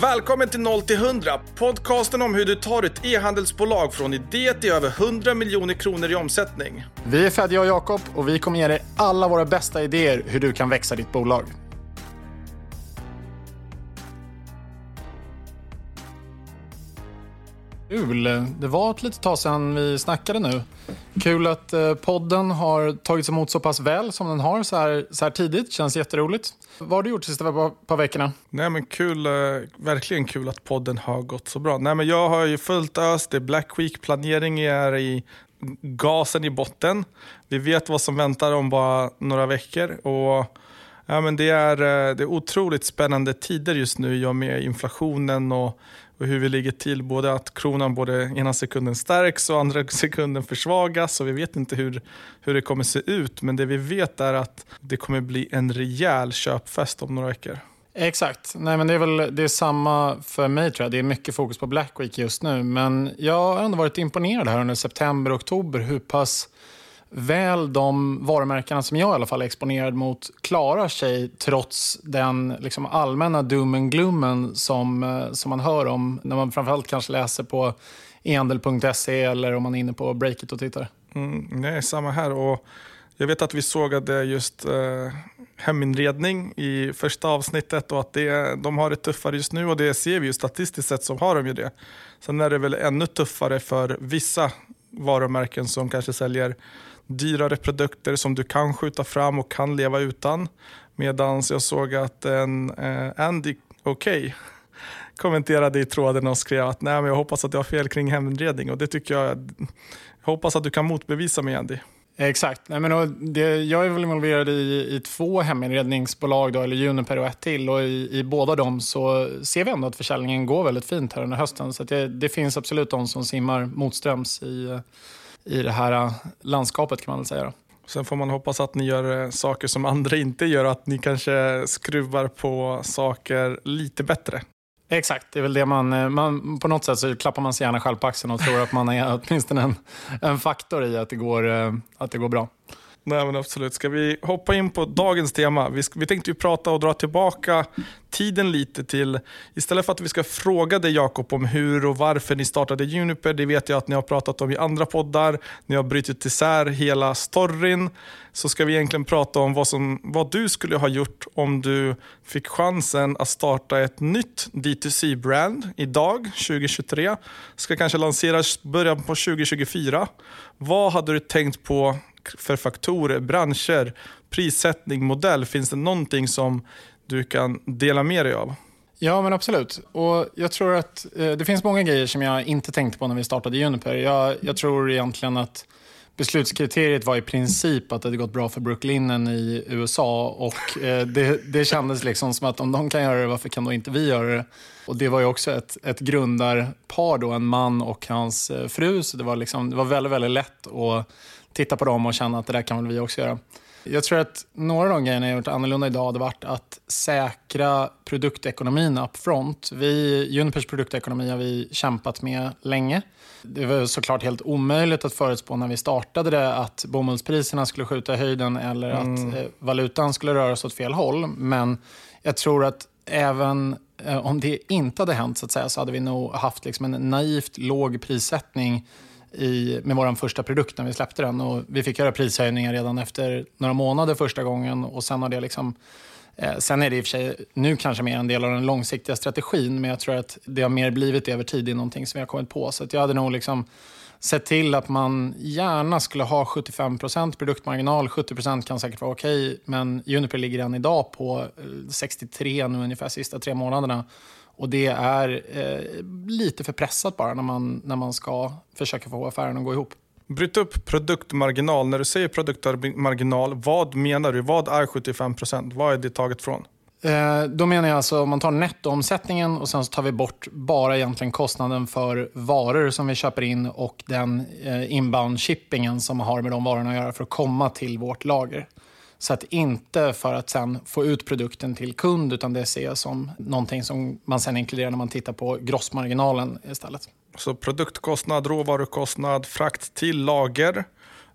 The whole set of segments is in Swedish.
Välkommen till 0 till 100, podcasten om hur du tar ett e-handelsbolag från idé till över 100 miljoner kronor i omsättning. Vi är Fedja och Jakob och vi kommer ge dig alla våra bästa idéer hur du kan växa ditt bolag. Kul. Det var ett litet tag sedan vi snackade nu. Kul att eh, podden har tagits emot så pass väl som den har så här, så här tidigt. Känns jätteroligt. Vad har du gjort de sista par, par veckorna? Nej men kul, eh, verkligen kul att podden har gått så bra. Nej men jag har ju fullt ös, det är Black Week-planering är i gasen i botten. Vi vet vad som väntar om bara några veckor. Och Ja, men det, är, eh, det är otroligt spännande tider just nu i och med inflationen och, och hur vi ligger till. Både att kronan både ena sekunden stärks och andra sekunden försvagas. Och vi vet inte hur, hur det kommer se ut. Men det vi vet är att det kommer bli en rejäl köpfest om några veckor. Exakt. Nej, men det är väl det är samma för mig tror jag. Det är mycket fokus på Black Week just nu. Men jag har ändå varit imponerad här under september och oktober hur pass väl de varumärkena som jag i alla fall är exponerad mot klarar sig trots den liksom allmänna dummen glummen som, eh, som man hör om när man framförallt kanske läser på ehandel.se eller om man är inne på Breakit och tittar. Mm, nej, samma här. Och jag vet att vi sågade just eh, heminredning i första avsnittet och att det, de har det tuffare just nu och det ser vi ju statistiskt sett så har de ju det. Sen är det väl ännu tuffare för vissa varumärken som kanske säljer dyrare produkter som du kan skjuta fram och kan leva utan. Medan jag såg att en eh, Andy Okej kommenterade i tråden och skrev att Nej, men jag hoppas att jag har fel kring heminredning och det tycker jag, jag hoppas att du kan motbevisa mig Andy. Exakt. Nej, men det, jag är väl involverad i, i två heminredningsbolag, då, eller Juniper och ett till. Och i, i, båda dem så ser vi ändå att försäljningen går väldigt fint här under hösten. Så det, det, finns absolut de som simmar motströms i, eh, i det här äh, landskapet kan man väl säga. Sen får man hoppas att ni gör äh, saker som andra inte gör, att ni kanske skruvar på saker lite bättre. Exakt, det är väl det man, äh, man... På något sätt så klappar man sig gärna själv på axeln och tror att man är åtminstone en, en faktor i att det går, att det går bra. Nej men absolut. Ska vi hoppa in på dagens tema? Vi, vi tänkte ju prata och dra tillbaka tiden lite till, istället för att vi ska fråga dig Jakob om hur och varför ni startade Juniper, det vet jag att ni har pratat om i andra poddar, ni har brutit isär hela storyn, så ska vi egentligen prata om vad, som, vad du skulle ha gjort om du fick chansen att starta ett nytt D2C-brand idag, 2023. Ska kanske lanseras början på 2024. Vad hade du tänkt på för faktorer, branscher, prissättning, modell? Finns det någonting som du kan dela med dig av? Ja, men absolut. Och Jag tror att eh, det finns många grejer som jag inte tänkte på när vi startade Juniper. Jag, jag tror egentligen att beslutskriteriet var i princip att det hade gått bra för Brooklynen i USA. Och eh, det, det kändes liksom som att om de kan göra det, varför kan då inte vi göra det? Och Det var ju också ett, ett grundarpar, då, en man och hans eh, fru. Så det var, liksom, det var väldigt, väldigt lätt att titta på dem och känna att det där kan väl vi också göra. Jag tror att några av de grejerna jag gjort annorlunda idag hade varit att säkra produktekonomin upfront. Vi, Junipers produktekonomi har vi kämpat med länge. Det var såklart helt omöjligt att förutspå när vi startade det att bomullspriserna skulle skjuta i höjden eller mm. att eh, valutan skulle röra sig åt fel håll. Men jag tror att även eh, om det inte hade hänt så, att säga, så hade vi nog haft liksom en naivt låg prissättning i, med vår första produkt när vi släppte den. Och vi fick göra prishöjningar redan efter några månader första gången. och Sen har det liksom eh, Sen är det i och för sig nu kanske mer en del av den långsiktiga strategin men jag tror att det har mer blivit över tid i någonting som vi har kommit på. Så jag hade nog liksom sett till att man gärna skulle ha 75% produktmarginal. 70 kan säkert vara okej, okay, men Juniper ligger än idag på eh, 63 nu ungefär sista tre månaderna. Och det är eh, lite för pressat bara när man, när man ska försöka få affären att gå ihop. Bryt upp produktmarginal. När du säger produktmarginal, vad menar du? Vad är 75% Vad är det taget från? Eh, då menar jag alltså om man tar nettoomsättningen och sen så tar vi bort bara egentligen kostnaden för varor som vi köper in och den eh, inbound shippingen som har med de varorna att göra för att komma till vårt lager. Så att inte för att sen få ut produkten till kund utan det ser jag som någonting som man sen inkluderar när man tittar på grossmarginalen istället. Så produktkostnad, råvarukostnad, frakt till lager,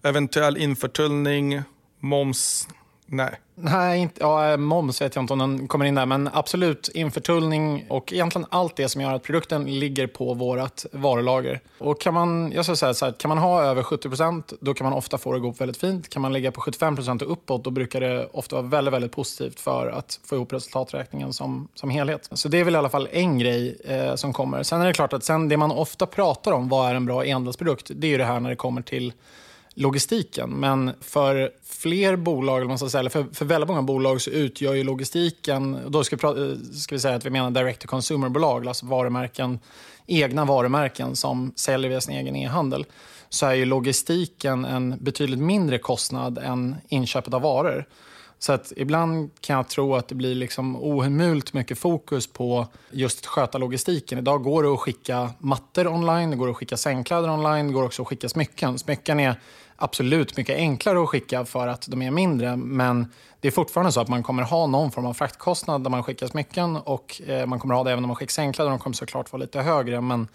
eventuell införtullning, moms Nej. Nej, inte, ja, moms vet jag inte om den kommer in där, men absolut införtullning och egentligen allt det som gör att produkten ligger på vårt varulager. Och kan man, jag ska säga så här, kan man ha över 70% då kan man ofta få det att gå upp väldigt fint. Kan man ligga på 75 och uppåt, då brukar det ofta vara väldigt, väldigt positivt för att få ihop resultaträkningen som, som helhet. Så det är väl i alla fall en grej eh, som kommer. Sen är det klart att sen det man ofta pratar om, vad är en bra e-handelsprodukt, det är ju det här när det kommer till logistiken. Men för fler bolag, eller man ska säga, för, för väldigt många bolag så utgör ju logistiken, då ska vi, eh, ska vi säga att vi menar direct to consumer-bolag, alltså varumärken, egna varumärken som säljer via sin egen e-handel, så är ju logistiken en betydligt mindre kostnad än inköpet av varor. Så att ibland kan jag tro att det blir liksom ohemult mycket fokus på just att sköta logistiken. Idag går det att skicka mattor online, det går att skicka sängkläder online, det går också att skicka smycken. Smycken är absolut mycket enklare att skicka för att de är mindre. Men det är fortfarande så att man kommer ha någon form av fraktkostnad när man skickar smycken och eh, man kommer ha det även när man skickar enklare. De kommer såklart vara lite högre. Men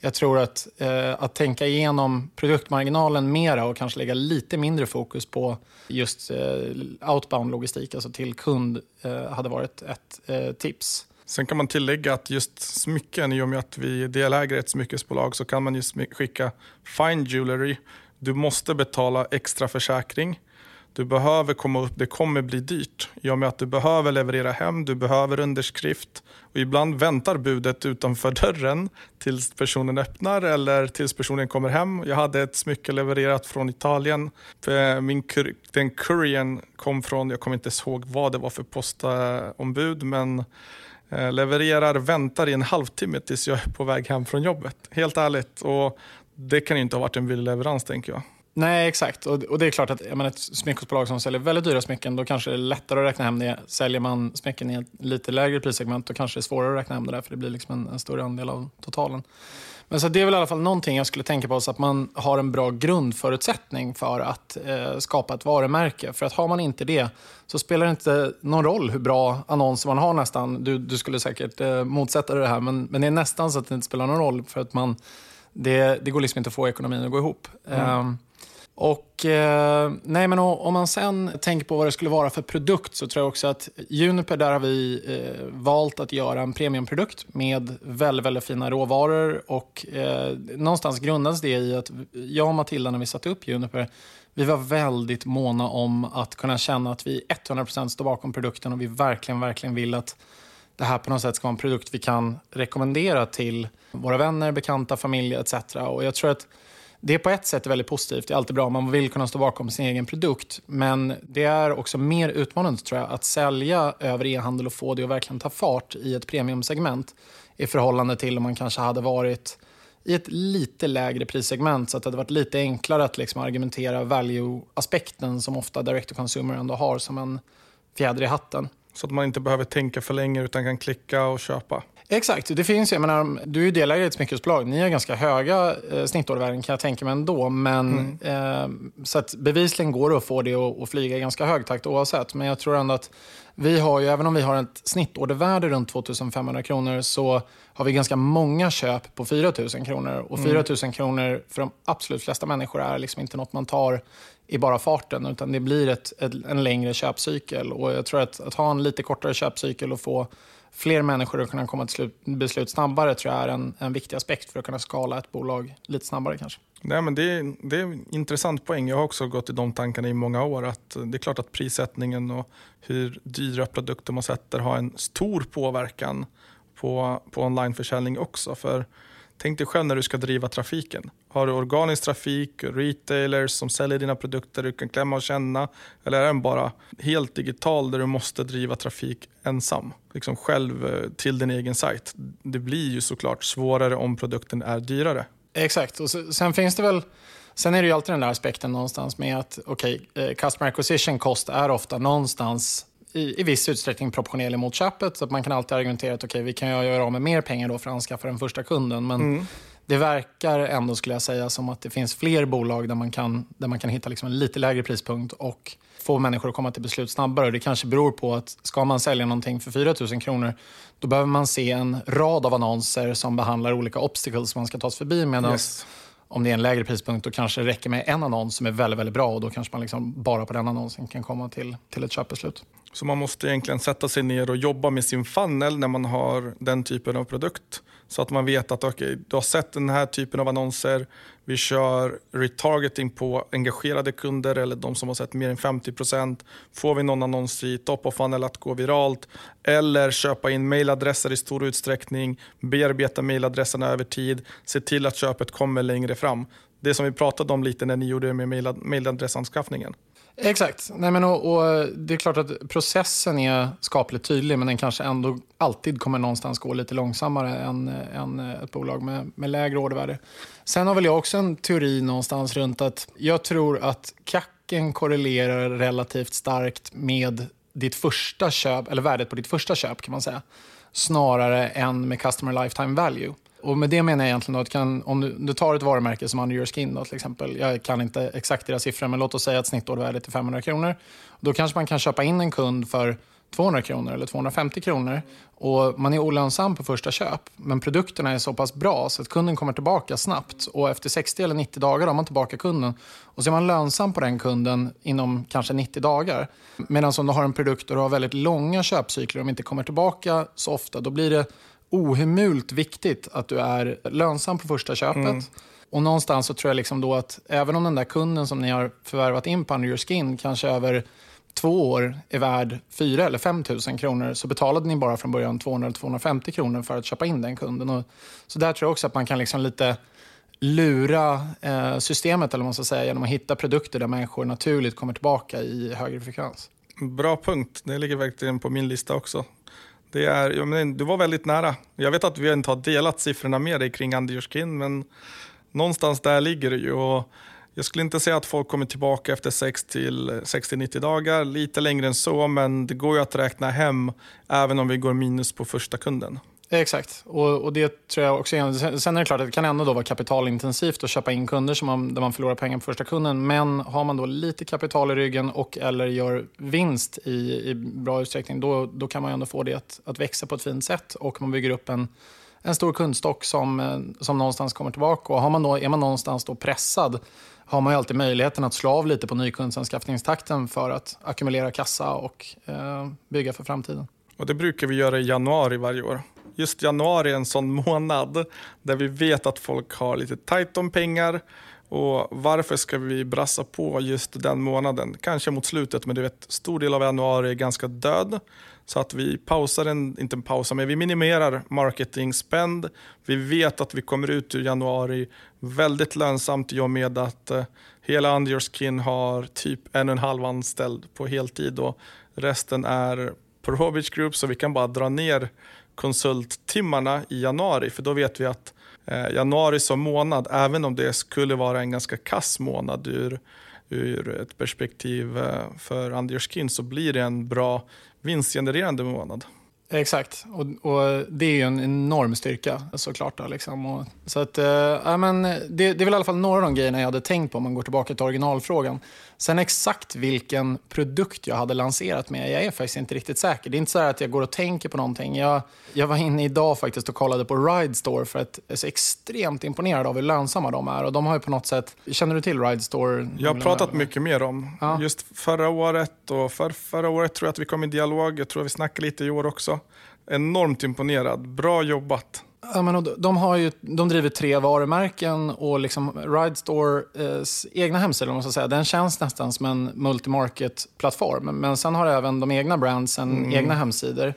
jag tror att, eh, att tänka igenom produktmarginalen mera och kanske lägga lite mindre fokus på just eh, outbound logistik, alltså till kund, eh, hade varit ett eh, tips. Sen kan man tillägga att just smycken, i och med att vi är delägare i ett smyckesbolag så kan man ju skicka fine jewelry du måste betala extra försäkring. Du behöver komma upp, det kommer bli dyrt i och med att du behöver leverera hem, du behöver underskrift och ibland väntar budet utanför dörren tills personen öppnar eller tills personen kommer hem. Jag hade ett smycke levererat från Italien. Min, den kurien kom från, jag kommer inte ihåg vad det var för postombud, men eh, levererar, väntar i en halvtimme tills jag är på väg hem från jobbet. Helt ärligt. Och det kan inte ha varit en billig leverans tänker jag. Nej, exakt. Och, och det är klart att jag menar, ett smyckesbolag som säljer väldigt dyra smycken, då kanske det är lättare att räkna hem det. Säljer man smycken i ett lite lägre prissegment, då kanske det är svårare att räkna hem det där, för det blir liksom en, en större andel av totalen. Men så det är väl i alla fall någonting jag skulle tänka på, så att man har en bra grundförutsättning för att eh, skapa ett varumärke. För att har man inte det, så spelar det inte någon roll hur bra annonser man har nästan. Du, du skulle säkert eh, motsätta dig det här, men, men det är nästan så att det inte spelar någon roll. För att man det, det går liksom inte att få ekonomin att gå ihop. Mm. Um, och eh, nej, men om man sen tänker på vad det skulle vara för produkt så tror jag också att Juniper, där har vi eh, valt att göra en premiumprodukt med väldigt, väldigt fina råvaror. Och eh, någonstans grundas det i att jag och Matilda när vi satte upp Juniper, vi var väldigt måna om att kunna känna att vi 100% står bakom produkten och vi verkligen, verkligen vill att det här på något sätt ska vara en produkt vi kan rekommendera till våra vänner, bekanta, familj etc. Och jag tror att det på ett sätt är väldigt positivt. Det är alltid bra. Man vill kunna stå bakom sin egen produkt. Men det är också mer utmanande tror jag, att sälja över e-handel och få det att verkligen ta fart i ett premiumsegment i förhållande till om man kanske hade varit i ett lite lägre prissegment så att det hade varit lite enklare att liksom argumentera value-aspekten som ofta direct to consumer ändå har som en fjäder i hatten. Så att man inte behöver tänka för länge utan kan klicka och köpa. Exakt, det finns jag menar, du är ju delägare i ett smyckesbolag. Ni har ganska höga eh, snittordervärden kan jag tänka mig ändå. Men, mm. eh, så att bevisligen går det att få det att, att flyga i ganska hög takt oavsett. Men jag tror ändå att vi har ju, även om vi har ett snittordervärde runt 2500 kronor så har vi ganska många köp på 4000 kronor. Och 4000 mm. kronor för de absolut flesta människor är liksom inte något man tar i bara farten utan det blir ett, ett, en längre köpcykel. Och jag tror att, att ha en lite kortare köpcykel och få fler människor att kunna komma till slut, beslut snabbare tror jag är en, en viktig aspekt för att kunna skala ett bolag lite snabbare kanske. Nej, men det, är, det är en intressant poäng. Jag har också gått i de tankarna i många år. att Det är klart att prissättningen och hur dyra produkter man sätter har en stor påverkan på, på onlineförsäljning också. För Tänk dig själv när du ska driva trafiken. Har du organisk trafik, retailers som säljer dina produkter du kan klämma och känna? Eller är den bara helt digital där du måste driva trafik ensam? Liksom själv eh, till din egen sajt. Det blir ju såklart svårare om produkten är dyrare. Exakt. Och sen finns det väl Sen är det ju alltid den där aspekten någonstans med att okay, eh, customer acquisition cost är ofta någonstans i, i viss utsträckning proportionerlig mot köpet. Så att man kan alltid argumentera att okay, vi kan göra av med mer pengar då för att anskaffa den första kunden. Men mm. Det verkar ändå skulle jag säga som att det finns fler bolag där man kan, där man kan hitta liksom en lite lägre prispunkt och få människor att komma till beslut snabbare. Det kanske beror på att ska man sälja någonting för 4 000 kronor då behöver man se en rad av annonser som behandlar olika obstacles som man ska ta sig förbi. Medans yes om det är en lägre prispunkt, då kanske det räcker med en annons som är väldigt, väldigt bra och då kanske man liksom bara på den annonsen kan komma till, till ett köpbeslut. Så man måste egentligen sätta sig ner och jobba med sin funnel när man har den typen av produkt. Så att man vet att okay, du har sett den här typen av annonser, vi kör retargeting på engagerade kunder eller de som har sett mer än 50%. Får vi någon annons i top of funnel att gå viralt eller köpa in mailadresser i stor utsträckning, bearbeta mailadresserna över tid, se till att köpet kommer längre fram. Det som vi pratade om lite när ni gjorde med mailadressanskaffningen. Exakt. Nej, men och, och, det är klart att processen är skapligt tydlig men den kanske ändå alltid kommer någonstans gå lite långsammare än, än ett bolag med, med lägre ordervärde. Sen har väl jag också en teori någonstans runt att jag tror att kacken korrelerar relativt starkt med ditt första köp, eller värdet på ditt första köp kan man säga, snarare än med customer lifetime value. Och med det menar jag egentligen att kan, om du, du, tar ett varumärke som Under Your Skin då, till exempel. Jag kan inte exakt deras siffror, men låt oss säga att snittårvärdet är 500 kronor. Då kanske man kan köpa in en kund för 200 kronor eller 250 kronor. Och Man är olönsam på första köp, men produkterna är så pass bra så att kunden kommer tillbaka snabbt. Och Efter 60 eller 90 dagar har man tillbaka kunden. Och så är man lönsam på den kunden inom kanske 90 dagar. Medan om du har en produkt och du har väldigt långa köpcykler och de inte kommer tillbaka så ofta, då blir det ohemult viktigt att du är lönsam på första köpet. Mm. Och någonstans så tror jag liksom då att även om den där kunden som ni har förvärvat in på Under Your Skin kanske över två år är värd 4 eller 5 000 kronor så betalade ni bara från början 200-250 kronor för att köpa in den kunden. Och, så där tror jag också att man kan liksom lite lura eh, systemet eller man ska säga, genom att hitta produkter där människor naturligt kommer tillbaka i högre frekvens. Bra punkt. Det ligger verkligen på min lista också. Det är, jag menar, du var väldigt nära. Jag vet att vi inte har delat siffrorna med dig kring Anders Skin, men någonstans där ligger det ju. Och jag skulle inte säga att folk kommer tillbaka efter 60-90 dagar, lite längre än så, men det går ju att räkna hem även om vi går minus på första kunden. Exakt, och, och det tror jag också. Sen är det klart att det kan ändå då vara kapitalintensivt att köpa in kunder som man, där man förlorar pengar på första kunden. Men har man då lite kapital i ryggen och eller gör vinst i, i bra utsträckning, då, då kan man ändå få det att, att växa på ett fint sätt och man bygger upp en, en stor kundstock som, eh, som någonstans kommer tillbaka. Och har man då, är man någonstans då pressad har man ju alltid möjligheten att slå av lite på nykundsanskaffningstakten för att ackumulera kassa och eh, bygga för framtiden. Och Det brukar vi göra i januari varje år just januari är en sån månad där vi vet att folk har lite tajt om pengar. Och Varför ska vi brassa på just den månaden? Kanske mot slutet, men du vet, stor del av januari är ganska död. Så att vi pausar, en, inte pausar, men vi minimerar marketing spend. Vi vet att vi kommer ut ur januari väldigt lönsamt i och med att eh, hela Under Skin har typ en och en halv anställd på heltid och resten är på Group så vi kan bara dra ner konsulttimmarna i januari, för då vet vi att eh, januari som månad, även om det skulle vara en ganska kass månad ur, ur ett perspektiv eh, för Anderskin, så blir det en bra vinstgenererande månad. Exakt, och, och, det är ju en enorm styrka såklart. Då, liksom. och, så att, äh, men det, det, är väl i alla fall några av de grejerna jag hade tänkt på om man går tillbaka till originalfrågan. Sen exakt vilken produkt jag hade lanserat med, jag är faktiskt inte riktigt säker. Det är inte så att jag går och tänker på någonting. Jag, jag var inne idag faktiskt och kollade på Ride Store för att jag är så extremt imponerad av hur lönsamma de är. Och de har ju på något sätt, känner du till Ride Store? Jag har pratat mycket mer om. Ja. Just förra året och för förra året tror jag att vi kom i dialog. Jag tror att vi snackade lite i år också. Enormt imponerad. Bra jobbat. Ja, men de, har ju, de driver tre varumärken och liksom Ride Stores eh, egna hemsida måste säga, den känns nästan som en multimarket-plattform. Men sen har även de egna brandsen mm. egna hemsidor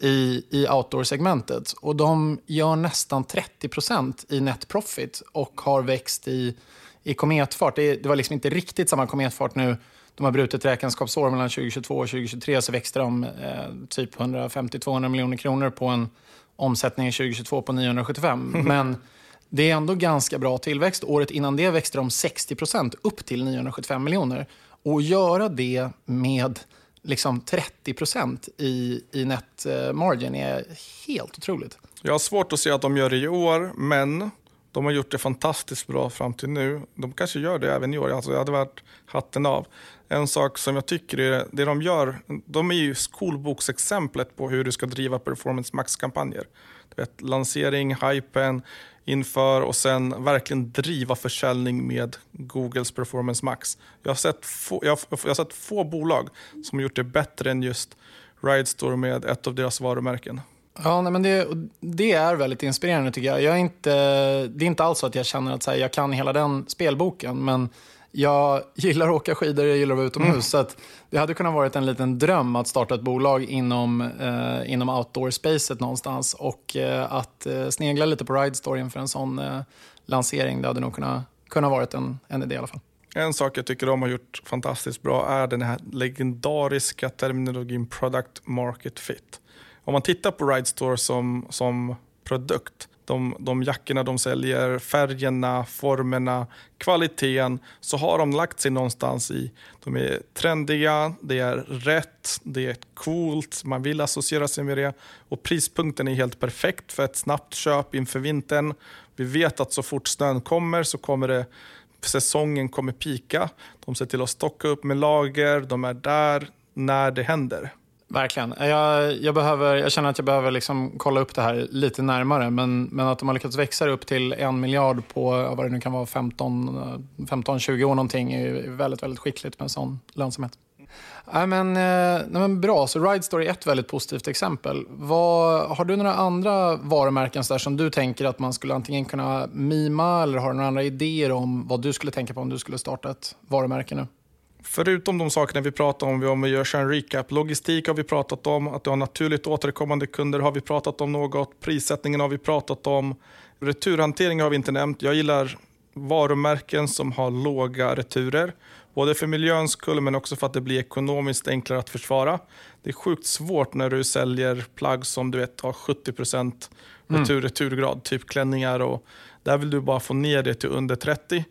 i, i outdoor-segmentet. Och de gör nästan 30% i net profit och har växt i, i kometfart. Det, det var liksom inte riktigt samma kometfart nu de har brutit räkenskapsår mellan 2022 och 2023 så växte de eh, typ 150-200 miljoner kronor på en omsättning 2022 på 975. Men det är ändå ganska bra tillväxt. Året innan det växte de 60% upp till 975 miljoner. Och göra det med liksom 30 i, i net eh, margin är helt otroligt. Jag har svårt att se att de gör det i år, men De har gjort det fantastiskt bra fram till nu. De kanske gör det även i år. Alltså, jag hade varit hatten av. En sak som jag tycker är det de gör, de är ju skolboksexemplet på hur du ska driva performance max-kampanjer. Du vet lansering, hypen inför och sen verkligen driva försäljning med Googles performance max. Jag har sett få, jag har, jag har sett få bolag som har gjort det bättre än just Ridestore med ett av deras varumärken. Ja, nej, men det, det, är väldigt inspirerande tycker jag. jag är inte, det är inte alls så att jag känner att här, jag kan hela den spelboken, men jag gillar att åka skidor, jag gillar att vara utomhus. Mm. Så det hade kunnat vara en liten dröm att starta ett bolag inom, eh, inom outdoor-spacet någonstans. Och eh, att eh, snegla lite på Ride inför en sån eh, lansering, det hade nog kunnat, kunnat vara en, en idé i alla fall. En sak jag tycker de har gjort fantastiskt bra är den här legendariska terminologin product market fit. Om man tittar på Ridestore som, som produkt, de, de jackorna de säljer, färgerna, formerna, kvaliteten, så har de lagt sig någonstans i, de är trendiga, det är rätt, det är coolt, man vill associera sig med det och prispunkten är helt perfekt för ett snabbt köp inför vintern. Vi vet att så fort snön kommer så kommer det säsongen kommer pika. De ser till att stocka upp med lager, de är där när det händer. Verkligen. Jag, jag, behöver, jag känner att jag behöver liksom kolla upp det här lite närmare. Men, men att de har lyckats växa upp till en miljard på vad det nu kan vara 15-20 år någonting är väldigt, väldigt skickligt med en sån lönsamhet. Nej, men, eh, nej, men bra, så Ridestore är ett väldigt positivt exempel. Vad, har du några andra varumärken där som du tänker att man skulle antingen kunna mima eller har du några andra idéer om vad du skulle tänka på om du skulle starta ett varumärke nu? Förutom de sakerna vi pratar om, om vi gör en recap. Logistik har vi pratat om, att du har naturligt återkommande kunder har vi pratat om något. Prissättningen har vi pratat om. Returhantering har vi inte nämnt. Jag gillar varumärken som har låga returer. Både för miljöns skull men också för att det blir ekonomiskt enklare att försvara. Det är sjukt svårt när du säljer plagg som du vet har 70% retur, mm. returgrad, typ klänningar. Och där vill du bara få ner det till under 30.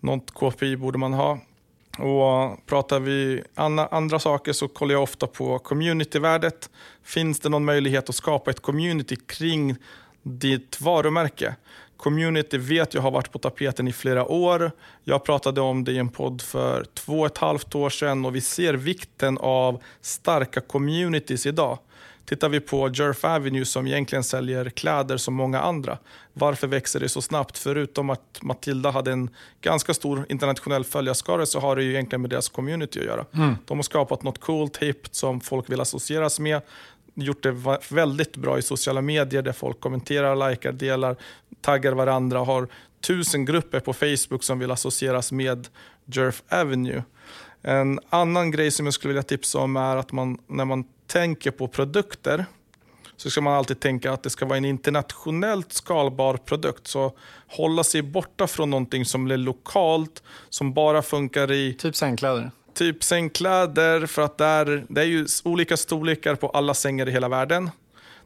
Något KPI borde man ha. Och pratar vi andra, andra saker så kollar jag ofta på communityvärdet. Finns det någon möjlighet att skapa ett community kring ditt varumärke? Community vet jag har varit på tapeten i flera år. Jag pratade om det i en podd för två och ett halvt år sedan och vi ser vikten av starka communities idag. Tittar vi på Jerf Avenue som egentligen säljer kläder som många andra. Varför växer det så snabbt? Förutom att Matilda hade en ganska stor internationell följarskara så har det ju egentligen med deras community att göra. Mm. De har skapat något coolt, hippt som folk vill associeras med gjort det väldigt bra i sociala medier där folk kommenterar, likar, delar, taggar varandra. Har tusen grupper på Facebook som vill associeras med Jerf Avenue. En annan grej som jag skulle vilja tipsa om är att man, när man tänker på produkter så ska man alltid tänka att det ska vara en internationellt skalbar produkt. Så hålla sig borta från någonting som är lokalt, som bara funkar i... Typ sängkläder? Typ sängkläder, för att där, det är ju olika storlekar på alla sängar i hela världen.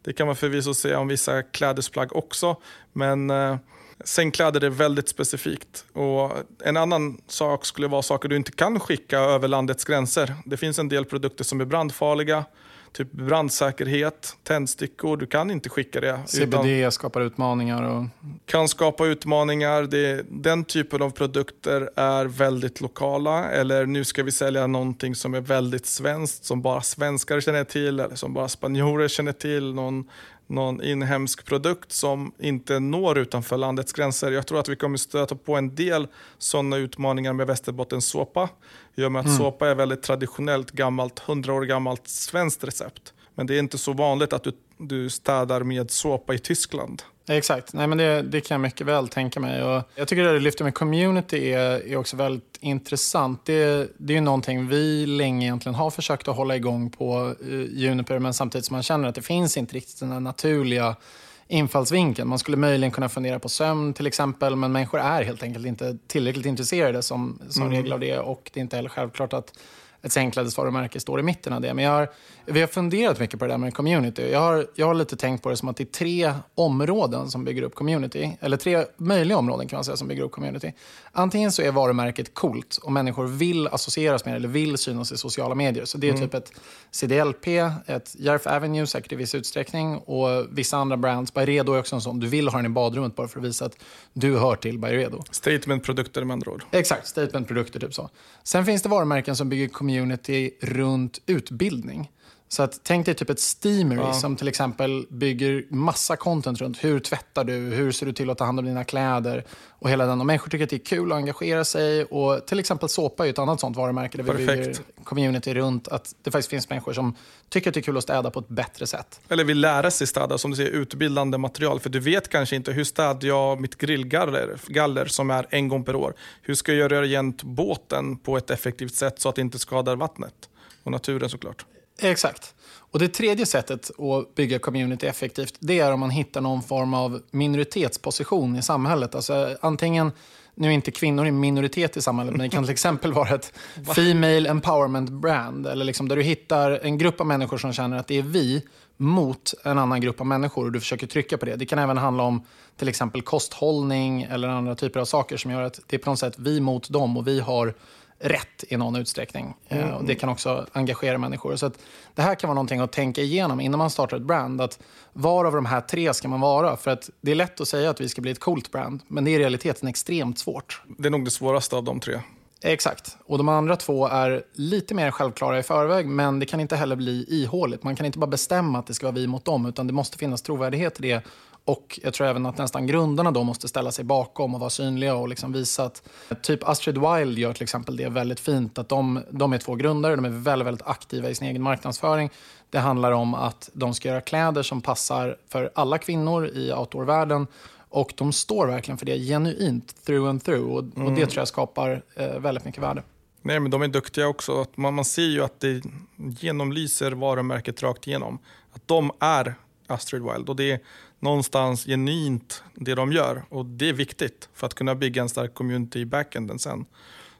Det kan man förvisso säga om vissa klädesplagg också, men eh, sängkläder är väldigt specifikt. Och en annan sak skulle vara saker du inte kan skicka över landets gränser. Det finns en del produkter som är brandfarliga, typ brandsäkerhet, tändstickor. Du kan inte skicka det. CBD skapar utmaningar. Och... Kan skapa utmaningar. Det, den typen av produkter är väldigt lokala. Eller nu ska vi sälja någonting som är väldigt svenskt, som bara svenskar känner till, eller som bara spanjorer känner till. Någon någon inhemsk produkt som inte når utanför landets gränser. Jag tror att vi kommer stöta på en del sådana utmaningar med Västerbottens såpa. I och med att mm. såpa är väldigt traditionellt gammalt, hundra år gammalt svenskt recept. Men det är inte så vanligt att du, du städar med såpa i Tyskland. Exakt, Nej, men det, det kan jag mycket väl tänka mig. Och jag tycker att det du lyfter med community är, är också väldigt intressant. Det, det är ju någonting vi länge egentligen har försökt att hålla igång på uh, Juniper men samtidigt som man känner att det finns inte riktigt den naturliga infallsvinkeln. Man skulle möjligen kunna fundera på sömn till exempel men människor är helt enkelt inte tillräckligt intresserade som, som mm. regel av det och det är inte heller självklart att ett sängklädesvarumärke står i mitten av det. Men jag har, vi har funderat mycket på det där med community. Jag har, jag har lite tänkt på det som att det är tre områden som bygger upp community. Eller tre möjliga områden kan man säga som bygger upp community. Antingen så är varumärket coolt och människor vill associeras med det eller vill synas i sociala medier. Så det är mm. typ ett CDLP, ett Järf Avenue säkert i viss utsträckning och vissa andra brands. Byredo är också en sån. Du vill ha den i badrummet bara för att visa att du hör till Byredo. Statementprodukter med andra ord. Exakt, statementprodukter typ så. Sen finns det varumärken som bygger community runt utbildning. Så att, tänk dig typ ett Steamery ja. som till exempel bygger massa content runt hur tvättar du, hur ser du till att ta hand om dina kläder och hela den. Och människor tycker att det är kul att engagera sig och till exempel Såpa är ett annat sånt varumärke där vi bygger community runt att det faktiskt finns människor som tycker att det är kul att städa på ett bättre sätt. Eller vill lära sig städa, som du säger, utbildande material. För du vet kanske inte hur städar jag mitt grillgaller galler, som är en gång per år. Hur ska jag göra rent båten på ett effektivt sätt så att det inte skadar vattnet och naturen såklart. Exakt. Och Det tredje sättet att bygga community effektivt det är om man hittar någon form av minoritetsposition i samhället. Alltså, antingen, nu är inte kvinnor en minoritet i samhället, men det kan till exempel vara ett Female Empowerment Brand. Eller liksom där du hittar en grupp av människor som känner att det är vi mot en annan grupp av människor och du försöker trycka på det. Det kan även handla om till exempel kosthållning eller andra typer av saker som gör att det är på något sätt vi mot dem och vi har rätt i någon utsträckning. Eh, mm. och det kan också engagera människor. Så det här kan vara någonting att tänka igenom innan man startar ett brand. Att var av de här tre ska man vara? För att det är lätt att säga att vi ska bli ett coolt brand, men det är i realiteten extremt svårt. Det är nog det svåraste av de tre. Exakt. Och De andra två är lite mer självklara i förväg, men det kan inte heller bli ihåligt. Man kan inte bara bestämma att det ska vara vi mot dem, utan det måste finnas trovärdighet i det och jag tror även att nästan grundarna då måste ställa sig bakom och vara synliga och liksom visa att typ Astrid Wild gör till exempel det väldigt fint. Att de, de är två grundare, de är väldigt, väldigt aktiva i sin egen marknadsföring. Det handlar om att de ska göra kläder som passar för alla kvinnor i outdoorvärlden och de står verkligen för det genuint, through and through. Och, mm. och det tror jag skapar eh, väldigt mycket värde. Nej, men de är duktiga också. Man, man ser ju att det genomlyser varumärket rakt igenom. Att de är Astrid Wild. Och det någonstans genuint det de gör. Och det är viktigt för att kunna bygga en stark community i backenden sen.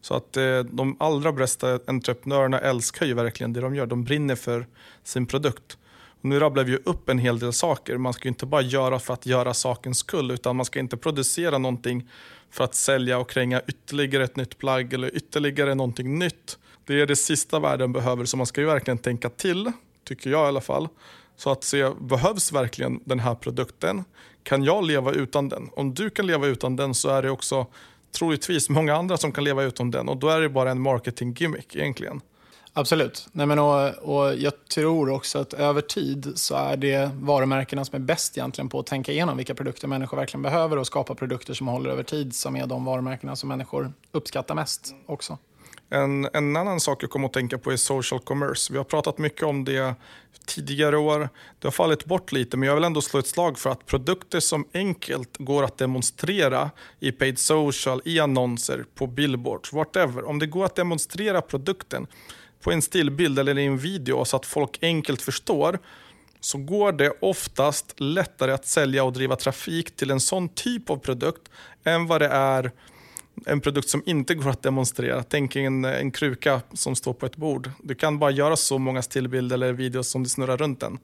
Så att eh, de allra bästa entreprenörerna älskar ju verkligen det de gör. De brinner för sin produkt. Och nu rabblar vi upp en hel del saker. Man ska inte bara göra för att göra sakens skull, utan man ska inte producera någonting för att sälja och kränga ytterligare ett nytt plagg eller ytterligare någonting nytt. Det är det sista världen behöver, så man ska ju verkligen tänka till, tycker jag i alla fall. Så att se, behövs verkligen den här produkten? Kan jag leva utan den? Om du kan leva utan den så är det också troligtvis många andra som kan leva utan den och då är det bara en marketing gimmick egentligen. Absolut. Nej, men och, och jag tror också att över tid så är det varumärkena som är bäst egentligen på att tänka igenom vilka produkter människor verkligen behöver och skapa produkter som håller över tid som är de varumärkena som människor uppskattar mest också. En, en annan sak jag kommer att tänka på är social commerce. Vi har pratat mycket om det tidigare år. Det har fallit bort lite, men jag vill ändå slå ett slag för att produkter som enkelt går att demonstrera i paid social, i annonser, på billboards, whatever. Om det går att demonstrera produkten på en stillbild eller i en video så att folk enkelt förstår så går det oftast lättare att sälja och driva trafik till en sån typ av produkt än vad det är en produkt som inte går att demonstrera. Tänk en, en kruka som står på ett bord. Du kan bara göra så många stillbilder eller videos som du snurrar runt den.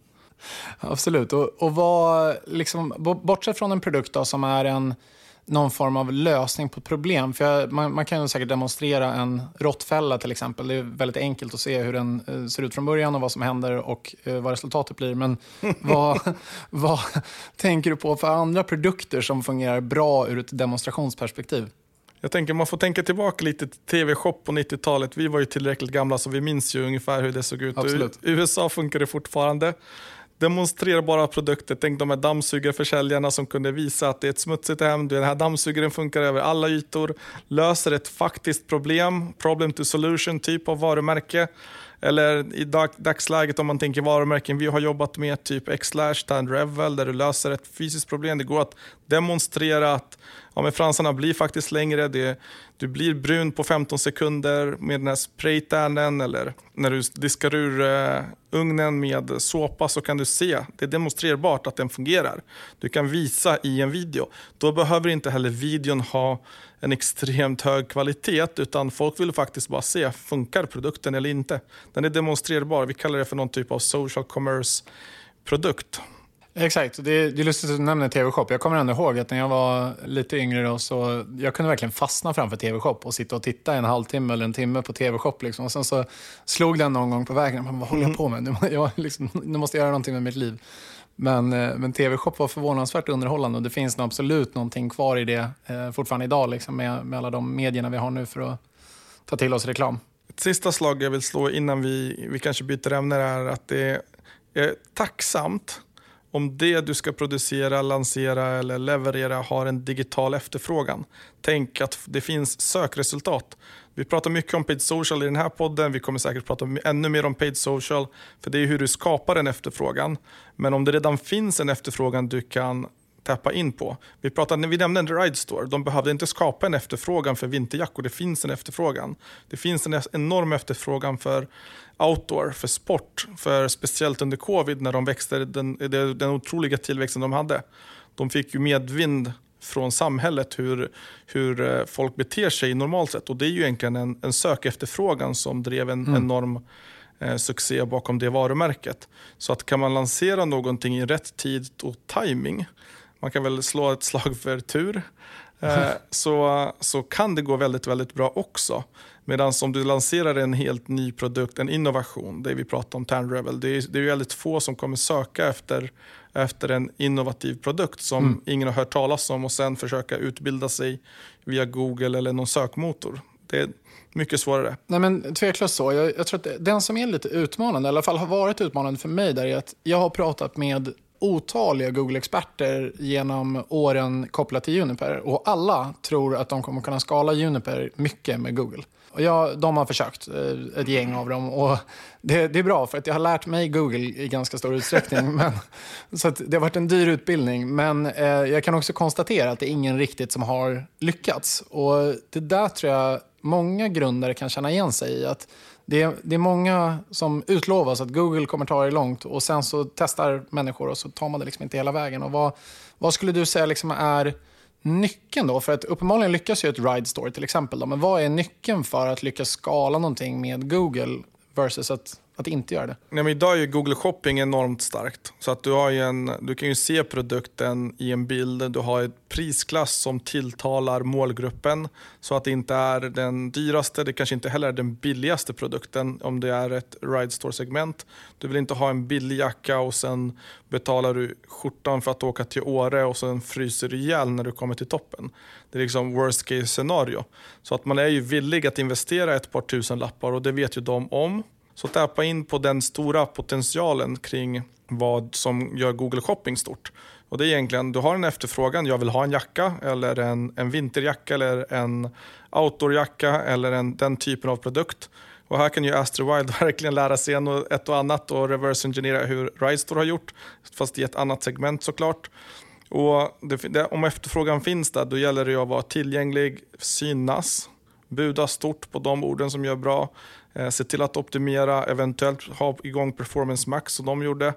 Absolut. Och, och vad, liksom, bortsett från en produkt då, som är en någon form av lösning på ett problem. För jag, man, man, kan ju säkert demonstrera en råttfälla till exempel. Det är väldigt enkelt att se hur den uh, ser ut från början och vad som händer och uh, vad resultatet blir. Men vad, vad tänker du på för andra produkter som fungerar bra ur ett demonstrationsperspektiv? Jag tänker man får tänka tillbaka lite till TV-shop på 90-talet. Vi var ju tillräckligt gamla så vi minns ju ungefär hur det såg ut. Absolut. I USA funkar det fortfarande. Demonstrerbara produkter, tänk de här dammsugarförsäljarna som kunde visa att det är ett smutsigt hem, den här dammsugaren funkar över alla ytor, löser ett faktiskt problem, problem to solution typ av varumärke. Eller i dag, dagsläget om man tänker varumärken vi har jobbat med, typ Xlash, Stand Revel, där du löser ett fysiskt problem. Det går att demonstrera att ja, men fransarna blir faktiskt längre. Det, du blir brun på 15 sekunder med den här spraytannen eller när du diskar ur uh, ugnen med såpa så kan du se, det är demonstrerbart att den fungerar. Du kan visa i en video. Då behöver inte heller videon ha en extremt hög kvalitet utan folk vill faktiskt bara se, funkar produkten eller inte? Den är demonstrerbar, vi kallar det för någon typ av social commerce produkt. Exakt, det är, det är lustigt att du nämner TV-shop. Jag kommer ändå ihåg att när jag var lite yngre då, så jag kunde verkligen fastna framför TV-shop och sitta och titta en halvtimme eller en timme på TV-shop. Liksom. Och sen så slog den någon gång på vägen. Man, vad håller jag på med? Nu, jag, liksom, nu måste jag göra någonting med mitt liv. Men, eh, men TV-shop var förvånansvärt underhållande och det finns nog absolut någonting kvar i det eh, fortfarande idag liksom, med, med alla de medierna vi har nu för att ta till oss reklam. Ett sista slag jag vill slå innan vi, vi kanske byter ämne är att det är tacksamt om det du ska producera, lansera eller leverera har en digital efterfrågan. Tänk att det finns sökresultat. Vi pratar mycket om paid social i den här podden. Vi kommer säkert prata ännu mer om paid social. För det är hur du skapar en efterfrågan. Men om det redan finns en efterfrågan du kan tappa in på. Vi, pratade, vi nämnde en Ride Store. De behövde inte skapa en efterfrågan för vinterjackor. Det finns en efterfrågan. Det finns en enorm efterfrågan för outdoor, för sport. För speciellt under covid när de växte, den, den otroliga tillväxten de hade. De fick ju medvind från samhället hur, hur eh, folk beter sig normalt sett. Och det är ju egentligen en, en sökefterfrågan som drev en mm. enorm eh, succé bakom det varumärket. Så att kan man lansera någonting i rätt tid och timing man kan väl slå ett slag för tur, eh, så, så kan det gå väldigt, väldigt bra också. Medan om du lanserar en helt ny produkt, en innovation, det vi pratar om Tanrevel, det är, det är väldigt få som kommer söka efter, efter en innovativ produkt som mm. ingen har hört talas om och sen försöka utbilda sig via Google eller någon sökmotor. Det är mycket svårare. Nej, men tveklöst så. Jag, jag tror att den som är lite utmanande, i alla fall har varit utmanande för mig, där är att jag har pratat med otaliga Google-experter genom åren kopplat till Juniper. Och alla tror att de kommer kunna skala Juniper mycket med Google. Och jag, de har försökt, eh, ett gäng av dem. Och det, det, är bra, för att jag har lärt mig Google i ganska stor utsträckning. men, så det har varit en dyr utbildning. Men eh, jag kan också konstatera att det är ingen riktigt som har lyckats. Och det där tror jag många grundare kan känna igen sig i. att det är, det är många som utlovas att Google kommer ta det långt och sen så testar människor och så tar man det liksom inte hela vägen. Och vad, vad skulle du säga liksom är nyckeln då? För att uppenbarligen lyckas ju ett Ride Store till exempel. Då, men vad är nyckeln för att lyckas skala någonting med Google versus att att inte göra det? Nej, men idag är Google Shopping enormt starkt. Så att du, har en, du kan ju se produkten i en bild. Du har ett prisklass som tilltalar målgruppen. Så att det inte är den dyraste, det kanske inte heller är den billigaste produkten om det är ett Ride Store-segment. Du vill inte ha en billig jacka och sen betalar du skjortan för att åka till Åre och sen fryser du ihjäl när du kommer till toppen. Det är liksom worst case scenario. Så att man är ju villig att investera ett par tusen lappar och det vet ju de om. Så tappa in på den stora potentialen kring vad som gör Google Shopping stort. Och det är egentligen, du har en efterfrågan, jag vill ha en jacka eller en, en vinterjacka eller en outdoorjacka eller en, den typen av produkt. Och här kan ju Astrowild verkligen lära sig en och, ett och annat och reverse engineera hur Ridestore har gjort, fast i ett annat segment såklart. Och det, det, om efterfrågan finns där, då gäller det att vara tillgänglig, synas, buda stort på de orden som gör bra se till att optimera, eventuellt ha igång Performance Max som de gjorde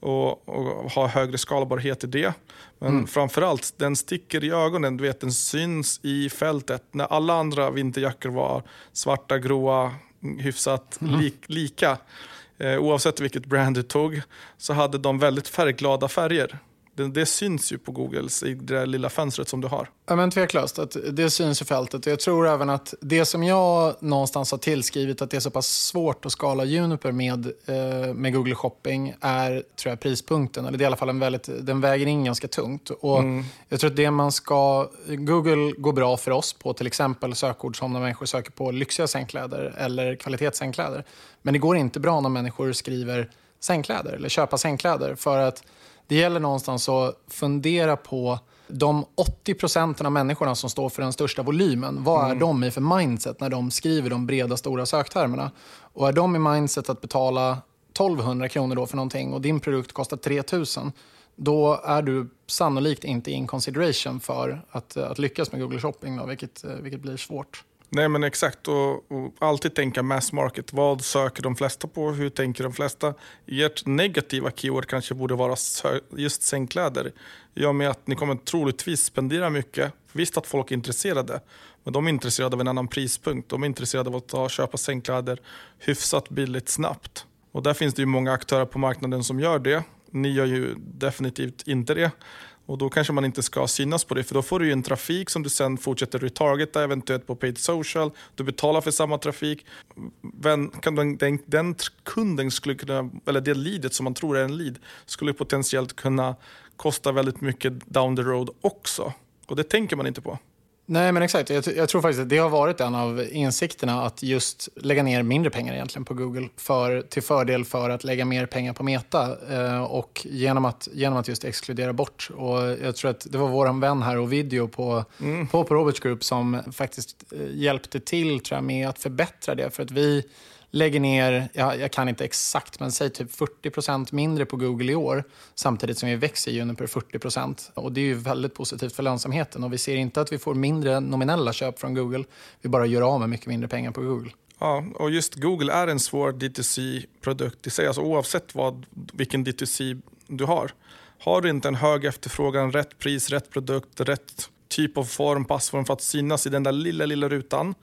och, och ha högre skalbarhet i det. Men mm. framförallt, den sticker i ögonen, du vet, den syns i fältet. När alla andra vinterjackor var svarta, gråa, hyfsat mm. lik, lika, eh, oavsett vilket brand du tog, så hade de väldigt färgglada färger det, det, syns ju på Googles i det där lilla fönstret som du har. Ja, men tveklöst. Att det syns i fältet. Jag tror även att det som jag någonstans har tillskrivit att det är så pass svårt att skala Juniper med, eh, med Google Shopping är tror jag, prispunkten. Eller det är i alla fall en väldigt, den väger in ganska tungt. Och mm. Jag tror att det man ska... Google går bra för oss på till exempel sökord som när människor söker på lyxiga sängkläder eller kvalitetssängkläder. Men det går inte bra när människor skriver sängkläder eller köpa sängkläder. För att det gäller någonstans att fundera på de 80 procenten av människorna som står för den största volymen. Vad är mm. de i för mindset när de skriver de breda, stora söktermerna? Och är de i mindset att betala 1200 kronor då för någonting och din produkt kostar 3000 då är du sannolikt inte in consideration för att, att lyckas med Google Shopping, då, vilket, vilket blir svårt. Nej men exakt och, och, alltid tänka mass market. Vad söker de flesta på? Hur tänker de flesta? Ert negativa keyword kanske borde vara just sängkläder. I och med att ni kommer troligtvis spendera mycket. Visst att folk är intresserade. Men de är intresserade av en annan prispunkt. De är intresserade av att ta, köpa sängkläder hyfsat billigt snabbt. Och där finns det ju många aktörer på marknaden som gör det. Ni gör ju definitivt inte det. Och då kanske man inte ska synas på det, för då får du ju en trafik som du sen fortsätter retargeta, eventuellt på paid social. Du betalar för samma trafik. Den, den, den kunden skulle kunna, eller det leadet som man tror är en lead, skulle potentiellt kunna kosta väldigt mycket down the road också. Och det tänker man inte på. Nej, men exakt. Jag, jag, tror faktiskt att det har varit en av insikterna att just lägga ner mindre pengar egentligen på Google för, till fördel för att lägga mer pengar på Meta eh, och genom att, genom att just exkludera bort. Och jag tror att det var vår vän här och video på, mm. på, på Roberts Group som faktiskt eh, hjälpte till tror jag, med att förbättra det. För att vi lägger ner, jag, jag kan inte exakt, men säg typ 40% mindre på Google i år samtidigt som vi växer Juniper 40 Och Det är ju väldigt positivt för lönsamheten och vi ser inte att vi får mindre nominella köp från Google. Vi bara gör av med mycket mindre pengar på Google. Ja, och just Google är en svår D2C-produkt i sig, alltså oavsett vad, vilken D2C du har. Har du inte en hög efterfrågan, rätt pris, rätt produkt, rätt typ av form, passform för att synas i den där lilla, lilla rutan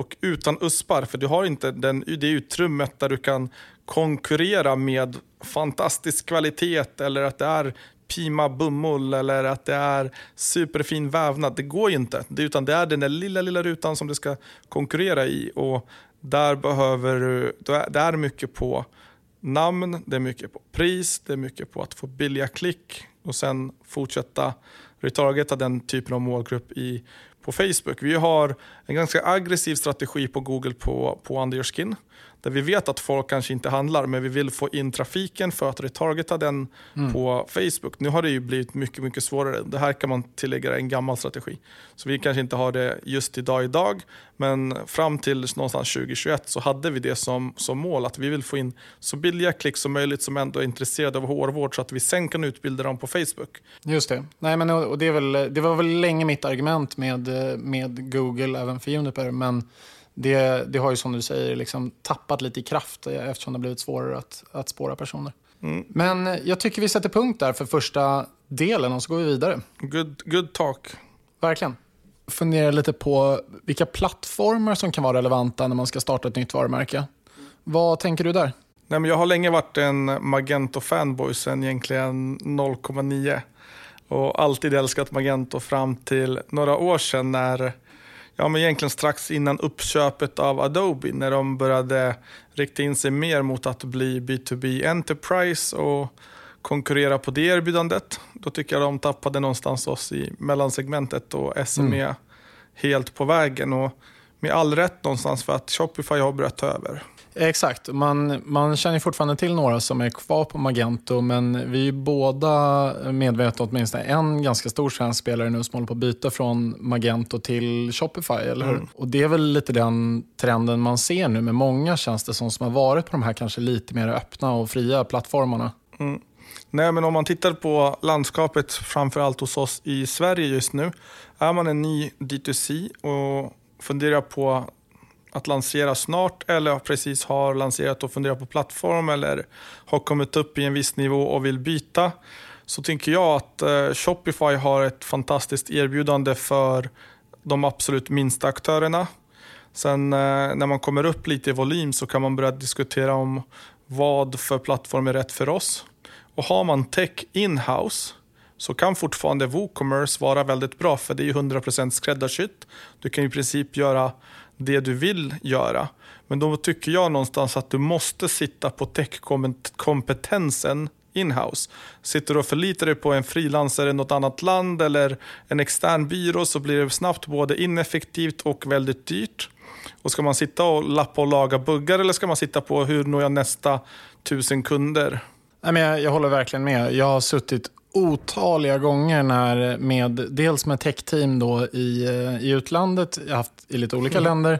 och utan uspar, för du har inte den, det utrymmet där du kan konkurrera med fantastisk kvalitet eller att det är Pima bomull eller att det är superfin vävnad. Det går ju inte. Det, utan det är den där lilla, lilla rutan som du ska konkurrera i. Och där behöver du, det är mycket på namn, det är mycket på pris, det är mycket på att få billiga klick och sen fortsätta retargeta den typen av målgrupp i på Facebook. Vi har en ganska aggressiv strategi på Google på, på Under Your Skin. Där vi vet att folk kanske inte handlar, men vi vill få in trafiken för att retargeta den mm. på Facebook. Nu har det ju blivit mycket, mycket svårare. Det här kan man tillägga en gammal strategi. Så vi kanske inte har det just idag idag, men fram till någonstans 2021 så hade vi det som, som mål att vi vill få in så billiga klick som möjligt som ändå är intresserade av hårvård så att vi sen kan utbilda dem på Facebook. Just det. Nej, men, och det, är väl, det var väl länge mitt argument med, med Google även för Juniper, men det, det har ju som du säger liksom tappat lite i kraft eftersom det har blivit svårare att, att spåra personer. Mm. Men jag tycker vi sätter punkt där för första delen och så går vi vidare. Good, good talk. Verkligen. Fundera lite på vilka plattformar som kan vara relevanta när man ska starta ett nytt varumärke. Vad tänker du där? Nej, men jag har länge varit en Magento-fanboy sen egentligen 0,9 och alltid älskat Magento fram till några år sedan när ja, men egentligen strax innan uppköpet av Adobe när de började rikta in sig mer mot att bli B2B Enterprise och konkurrera på det erbjudandet. Då tycker jag de tappade någonstans oss i mellansegmentet och SME mm. helt på vägen. Och med all rätt någonstans för att Shopify har börjat ta över. Exakt. Man, man känner fortfarande till några som är kvar på Magento men vi är båda medvetna åtminstone en ganska stor svensk spelare nu som håller på att byta från Magento till Shopify. Eller hur? Mm. Och Det är väl lite den trenden man ser nu med många tjänster som, som har varit på de här kanske lite mer öppna och fria plattformarna. Mm. Nej, men om man tittar på landskapet, framförallt hos oss i Sverige just nu, är man en ny D2C och funderar på att lansera snart eller precis har lanserat och funderar på plattform eller har kommit upp i en viss nivå och vill byta så tänker jag att eh, Shopify har ett fantastiskt erbjudande för de absolut minsta aktörerna. Sen eh, när man kommer upp lite i volym så kan man börja diskutera om vad för plattform är rätt för oss. Och har man tech in-house så kan fortfarande WooCommerce vara väldigt bra för det är 100% skräddarsytt. Du kan i princip göra det du vill göra. Men då tycker jag någonstans att du måste sitta på techkompetensen inhouse. Sitter du och förlitar dig på en frilansare i något annat land eller en extern byrå så blir det snabbt både ineffektivt och väldigt dyrt. Och Ska man sitta och lappa och laga buggar eller ska man sitta på hur når jag nästa tusen kunder? Nej, men jag, jag håller verkligen med. Jag har suttit otaliga gånger när med, dels med techteam då i, eh, i utlandet, jag har haft i lite olika mm. länder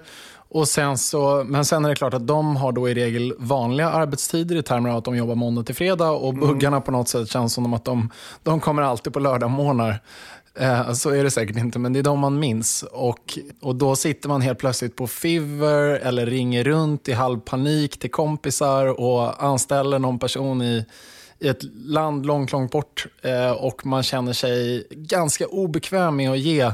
Och sen så, men sen är det klart att de har då i regel vanliga arbetstider i termer av att de jobbar måndag till fredag och mm. buggarna på något sätt känns som att de, de kommer alltid på lördagmorgnar. Eh, så är det säkert inte, men det är de man minns. Och, och då sitter man helt plötsligt på Fiverr eller ringer runt i halv panik till kompisar och anställer någon person i, i ett land långt, långt bort eh, och man känner sig ganska obekväm med att ge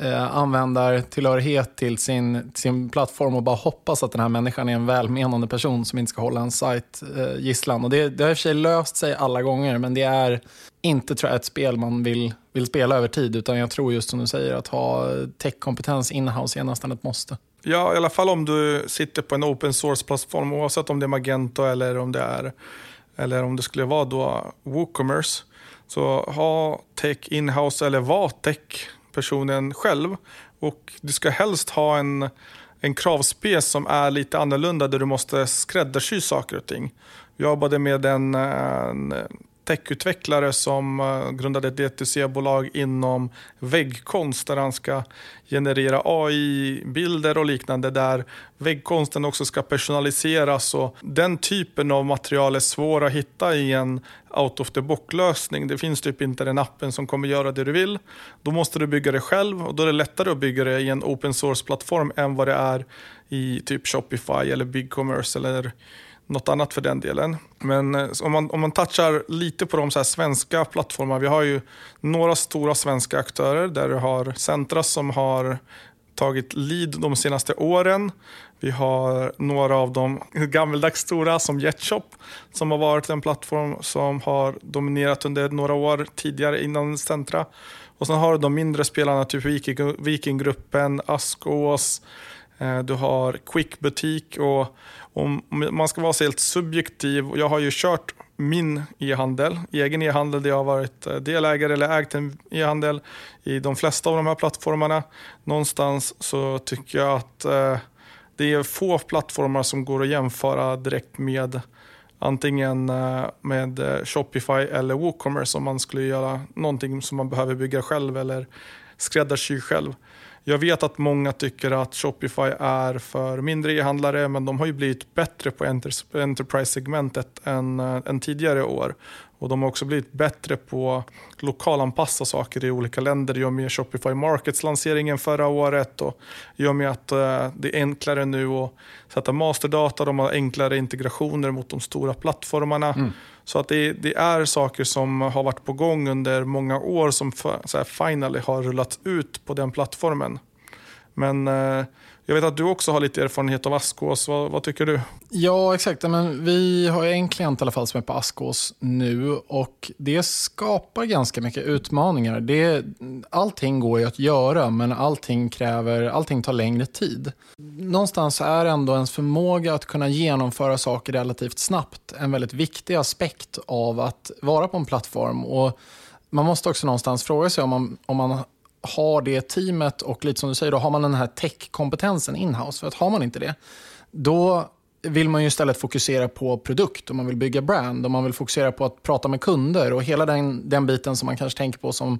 eh, användartillhörighet till sin, sin plattform och bara hoppas att den här människan är en välmenande person som inte ska hålla en sajt eh, gisslan. Och det, det har i och för sig löst sig alla gånger, men det är inte tror jag, ett spel man vill, vill spela över tid, utan jag tror just som du säger, att ha techkompetens inhouse är nästan ett måste. Ja, i alla fall om du sitter på en open source-plattform, oavsett om det är Magento eller om det är eller om det skulle vara då WooCommerce. Så ha tech inhouse eller var tech personen själv. Och du ska helst ha en, en kravspec som är lite annorlunda där du måste skräddarsy saker och ting. Jag jobbade med en, en techutvecklare som eh, grundade ett DTC-bolag inom väggkonst där han ska generera AI-bilder och liknande där väggkonsten också ska personaliseras och den typen av material är svår att hitta i en out of the box-lösning. Det finns typ inte den appen som kommer göra det du vill. Då måste du bygga det själv och då är det lättare att bygga det i en open source-plattform än vad det är i typ Shopify eller BigCommerce eller något annat för den delen. Men eh, om man, om man touchar lite på de så svenska plattformarna. Vi har ju några stora svenska aktörer där du har Centra som har tagit lead de senaste åren. Vi har några av de gammeldags stora som Jetshop som har varit en plattform som har dominerat under några år tidigare innan Centra. Och sen har du de mindre spelarna, typ Vikinggruppen, Askås, eh, du har Quick Butik och om man ska vara så helt subjektiv, och jag har ju kört min e-handel, egen e-handel där jag har varit eh, delägare eller ägt en e-handel i de flesta av de här plattformarna. Någonstans så tycker jag att eh, det är få plattformar som går att jämföra direkt med antingen eh, med eh, Shopify eller WooCommerce om man skulle göra någonting som man behöver bygga själv eller skräddarsy själv. Jag vet att många tycker att Shopify är för mindre e-handlare men de har ju blivit bättre på Enterprise-segmentet än, eh, än tidigare år. Och De har också blivit bättre på att lokalanpassa saker i olika länder i och med Shopify Markets-lanseringen förra året och i och med att äh, det är enklare nu att sätta masterdata, de har enklare integrationer mot de stora plattformarna. Mm. Så att det, det, är saker som har varit på gång under många år som för, så här, finally har rullats ut på den plattformen. Men eh, jag vet att du också har lite erfarenhet av Askås. Vad, vad, tycker du? Ja, exakt. Men vi har en klient i alla fall som är på Askås nu och det skapar ganska mycket utmaningar. Det, allting går ju att göra, men allting, kräver, allting tar längre tid. Någonstans är ändå ens förmåga att kunna genomföra saker relativt snabbt en väldigt viktig aspekt av att vara på en plattform. Och man måste också någonstans fråga sig om man, om man har det teamet och lite som du säger, då har man den här tech-kompetensen inhouse. För att har man inte det, då vill man ju istället fokusera på produkt och man vill bygga brand och man vill fokusera på att prata med kunder och hela den, den biten som man kanske tänker på som,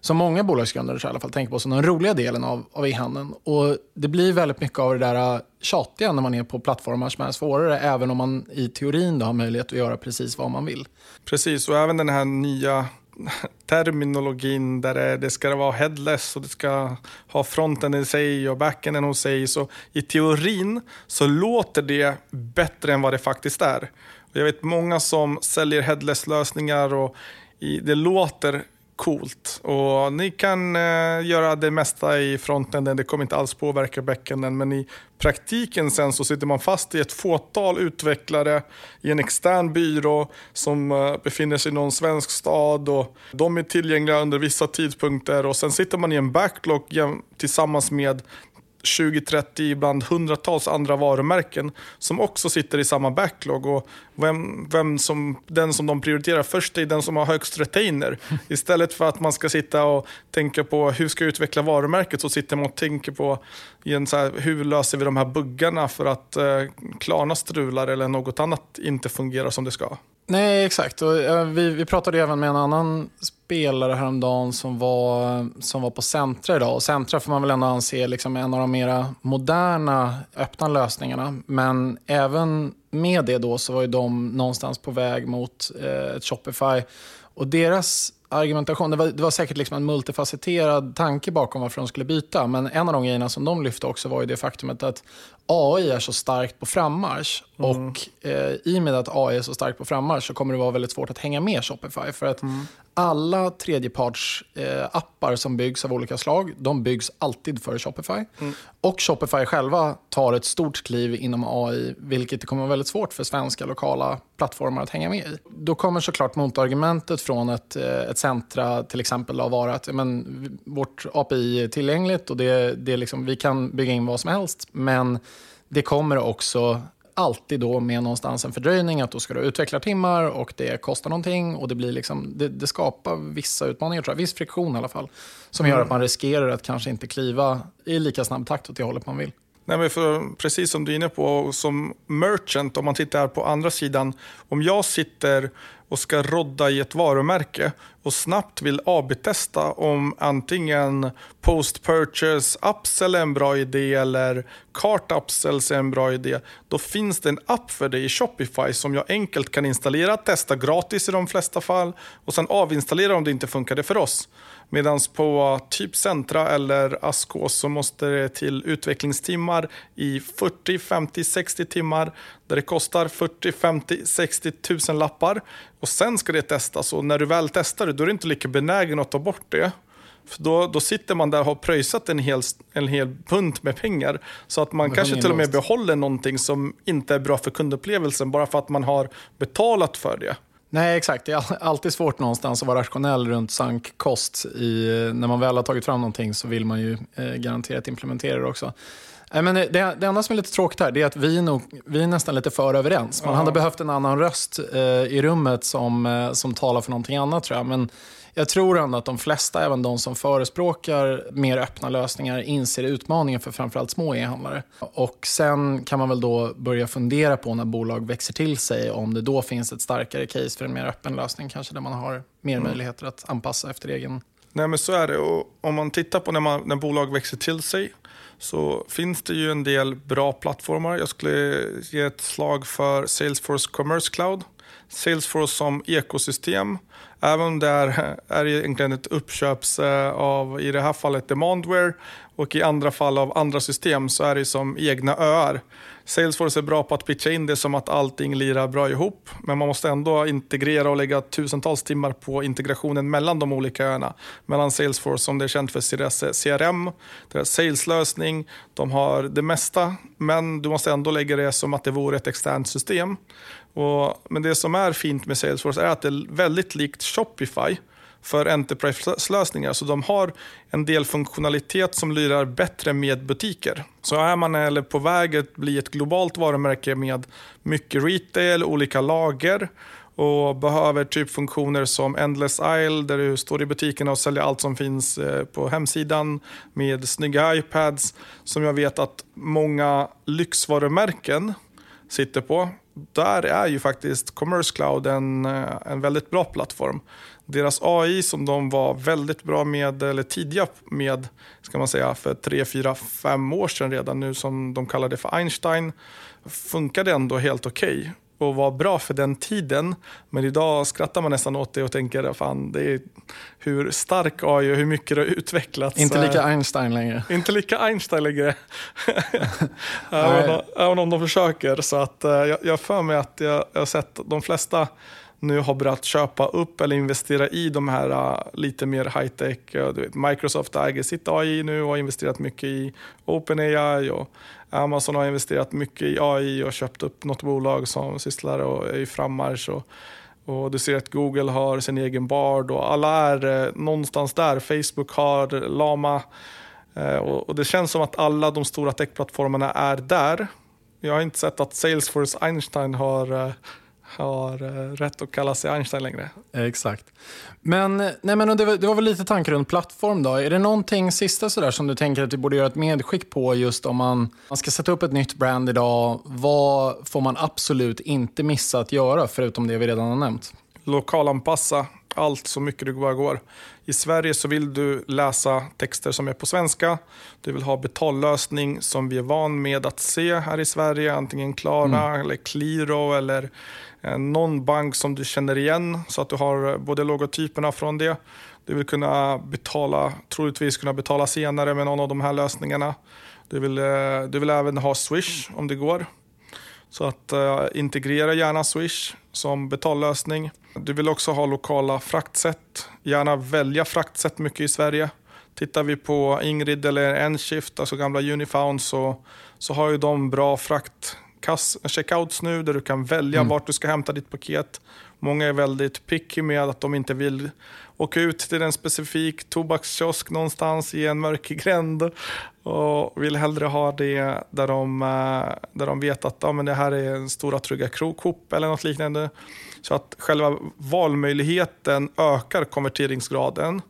som många bolagsgrundare i alla fall tänker på som den roliga delen av, av e-handeln. Och det blir väldigt mycket av det där äh, tjatiga när man är på plattformar som är svårare, även om man i teorin då har möjlighet att göra precis vad man vill. Precis, och även den här nya terminologin där det ska vara headless och det ska ha fronten i sig och backenden hos sig. Så i teorin så låter det bättre än vad det faktiskt är. Jag vet många som säljer headless-lösningar och det låter coolt. Och ni kan eh, göra det mesta i frontenden, det kommer inte alls påverka backenden. Men i praktiken sen så sitter man fast i ett fåtal utvecklare i en extern byrå som eh, befinner sig i någon svensk stad. Och de är tillgängliga under vissa tidpunkter och sen sitter man i en backlog tillsammans med 20, 30, ibland hundratals andra varumärken som också sitter i samma backlog. Och vem, vem som, den som de prioriterar först är den som har högst retainer. Istället för att man ska sitta och tänka på hur ska jag utveckla varumärket så sitter man och tänker på igen, så här, hur löser vi de här buggarna för att eh, Klarna strular eller något annat inte fungerar som det ska. Nej, exakt. Och, uh, vi, vi pratade även med en annan spelare häromdagen som var, som var på Centra idag. Och Centra får man väl ändå anse liksom en av de mera moderna öppna lösningarna. Men även med det då så var ju de någonstans på väg mot eh, Shopify. Och deras argumentation, det var, det var säkert liksom en multifacetterad tanke bakom varför de skulle byta. Men en av de grejerna som de lyfte också var ju det faktumet att AI är så starkt på frammarsch. Mm. Och eh, i och med att AI är så starkt på frammarsch så kommer det vara väldigt svårt att hänga med Shopify. För att mm. alla tredjepartsappar eh, som byggs av olika slag, de byggs alltid för Shopify. Mm. Och Shopify själva tar ett stort kliv inom AI, vilket det kommer vara väldigt svårt för svenska lokala plattformar att hänga med i. Då kommer såklart motargumentet från ett, eh, ett centra till exempel att vara att men, vårt API är tillgängligt och det, det liksom, vi kan bygga in vad som helst. Men det kommer också alltid då med någonstans en fördröjning att då ska du utveckla timmar och det kostar någonting och det, blir liksom, det, det skapar vissa utmaningar, tror jag. viss friktion i alla fall, som mm. gör att man riskerar att kanske inte kliva i lika snabb takt åt det hållet man vill. Nej, men för, precis som du är inne på, som merchant, om man tittar på andra sidan, om jag sitter och ska rodda i ett varumärke och snabbt vill AB-testa om antingen post-purchase upsell är en bra idé eller cart upsells är en bra idé. Då finns det en app för det i Shopify som jag enkelt kan installera, testa gratis i de flesta fall och sen avinstallera om det inte funkade för oss. Medan på typ Centra eller Askås så måste det till utvecklingstimmar i 40, 50, 60 timmar där det kostar 40, 50, 60 tusen lappar. Och sen ska det testas och när du väl testar det då är du inte lika benägen att ta bort det. För då, då sitter man där och har pröjsat en hel, en hel punt med pengar. Så att man kanske till och med behåller någonting som inte är bra för kundupplevelsen bara för att man har betalat för det. Nej, exakt. Det är alltid svårt någonstans att vara rationell runt sank kost. I, när man väl har tagit fram någonting så vill man ju eh, garanterat implementera det också. Men det, det enda som är lite tråkigt här är att vi är, nog, vi är nästan lite för överens. Man ja. hade behövt en annan röst eh, i rummet som, eh, som talar för någonting annat tror jag. Men jag tror ändå att de flesta, även de som förespråkar mer öppna lösningar, inser utmaningen för framförallt små e-handlare. Och sen kan man väl då börja fundera på när bolag växer till sig, om det då finns ett starkare case för en mer öppen lösning, kanske där man har mer mm. möjligheter att anpassa efter egen Nej men så är det. Och om man tittar på när, man, när bolag växer till sig så finns det ju en del bra plattformar. Jag skulle ge ett slag för Salesforce Commerce Cloud. Salesforce som ekosystem Även om det är, är egentligen ett uppköps eh, av, i det här fallet, Demandware och i andra fall av andra system så är det som egna öar. Salesforce är bra på att pitcha in det som att allting lirar bra ihop, men man måste ändå integrera och lägga tusentals timmar på integrationen mellan de olika öarna. Mellan Salesforce, som det är känt för deras eh, CRM, deras saleslösning, de har det mesta, men du måste ändå lägga det som att det vore ett externt system. Och, men det som är fint med Salesforce är att det är väldigt likt Shopify för Enterprise-lösningar. Så de har en del funktionalitet som lirar bättre med butiker. Så är man eller på väg att bli ett globalt varumärke med mycket retail, olika lager och behöver typ funktioner som Endless Isle där du står i butikerna och säljer allt som finns eh, på hemsidan med snygga iPads som jag vet att många lyxvarumärken sitter på där är ju faktiskt Commerce Cloud en, eh, en väldigt bra plattform. Deras AI som de var väldigt bra med, eller tidiga med, ska man säga, för tre, fyra, fem år sedan redan nu som de kallade för Einstein, funkade ändå helt okej. Okay och var bra för den tiden. Men idag skrattar man nästan åt det och tänker fan, det är hur stark AI och hur mycket det har utvecklats. Inte lika Einstein längre. Inte lika Einstein längre. även, om, även om de försöker. Så att, eh, jag har för mig att jag, jag har sett de flesta nu har börjat köpa upp eller investera i de här uh, lite mer high-tech. Uh, du vet, Microsoft äger sitt AI nu och har investerat mycket i OpenAI och Amazon har investerat mycket i AI och köpt upp något bolag som sysslar och är i frammarsch. Och, och du ser att Google har sin egen Bard och alla är eh, någonstans där. Facebook har Lama. Eh, och, och, det känns som att alla de stora techplattformarna är där. Jag har inte sett att Salesforce Einstein har eh, har eh, rätt att kalla sig Einstein längre. Exakt. Men, nej men det, var, det var väl lite tankar runt plattform då. Är det någonting sista sådär som du tänker att du borde göra ett medskick på just om man, man ska sätta upp ett nytt brand idag. Vad får man absolut inte missa att göra förutom det vi redan har nämnt? Lokalanpassa allt så mycket det bara går. I Sverige så vill du läsa texter som är på svenska. Du vill ha betallösning som vi är van med att se här i Sverige. Antingen Klara mm. eller Qliro eller eh, någon bank som du känner igen så att du har både logotyperna från det. Du vill kunna betala, troligtvis kunna betala senare med någon av de här lösningarna. Du vill, eh, du vill även ha Swish om det går. Så att uh, integrera gärna Swish som betallösning. Du vill också ha lokala fraktsätt. Gärna välja fraktsätt mycket i Sverige. Tittar vi på Ingrid eller Enshift, alltså gamla Unifound, så, så har ju de bra frakt checkouts nu där du kan välja mm. vart du ska hämta ditt paket. Många är väldigt picky med att de inte vill åka ut till en specifik tobakskiosk någonstans i en mörk gränd och vill hellre ha det där de, eh, där de vet att ja, men det här är en Stora Trygga Coop eller något liknande. Så att själva valmöjligheten ökar konverteringsgraden,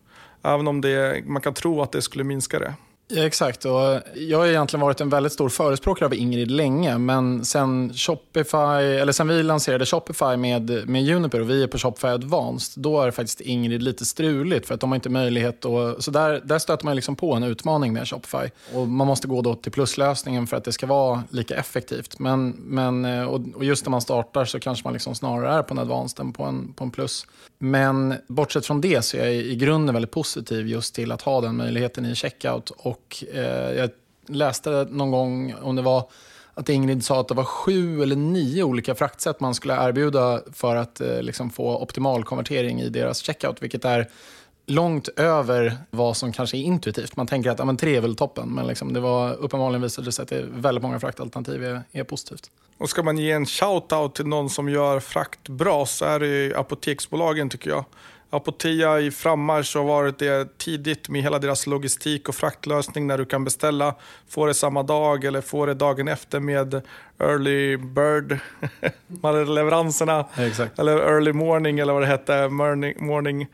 även om det, man kan tro att det skulle minska det. Ja, exakt. Och jag har egentligen varit en väldigt stor förespråkare av Ingrid länge, men sen, Shopify, eller sen vi lanserade Shopify med, med Juniper och vi är på Shopify Advanced, då är faktiskt Ingrid lite struligt för att de har inte möjlighet att... Så där, där stöter man liksom på en utmaning med Shopify. Och man måste gå då till pluslösningen för att det ska vara lika effektivt. Men, men, eh, och, och just när man startar så kanske man liksom snarare är på en Advanced än på en, på en plus. Men bortsett från det så är jag i grunden väldigt positiv just till att ha den möjligheten i checkout. Och, eh, jag läste någon gång om det var att Ingrid sa att det var sju eller nio olika fraktsätt man skulle erbjuda för att eh, liksom få optimal konvertering i deras checkout, vilket är långt över vad som kanske är intuitivt. Man tänker att ja, men tre är väl toppen, men liksom det var, uppenbarligen visade det sig att det är väldigt många fraktalternativ är, är positivt. Och ska man ge en shout-out till någon som gör frakt bra så är det apoteksbolagen tycker jag. Apotea i frammarsch har varit det tidigt med hela deras logistik och fraktlösning när du kan beställa, få det samma dag eller få det dagen efter med early bird, leveranserna. Exakt. Eller early morning eller vad det hette, morning, morning.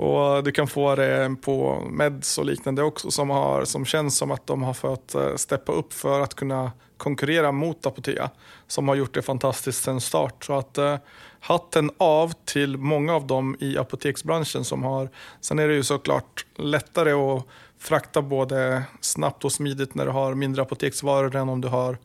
Och du kan få det på meds och liknande också som, har, som känns som att de har fått eh, steppa upp för att kunna konkurrera mot Apotea som har gjort det fantastiskt sedan start. Så att eh, hatten av till många av dem i apoteksbranschen som har, sen är det ju såklart lättare att frakta både snabbt och smidigt när du har mindre apoteksvaror än om du har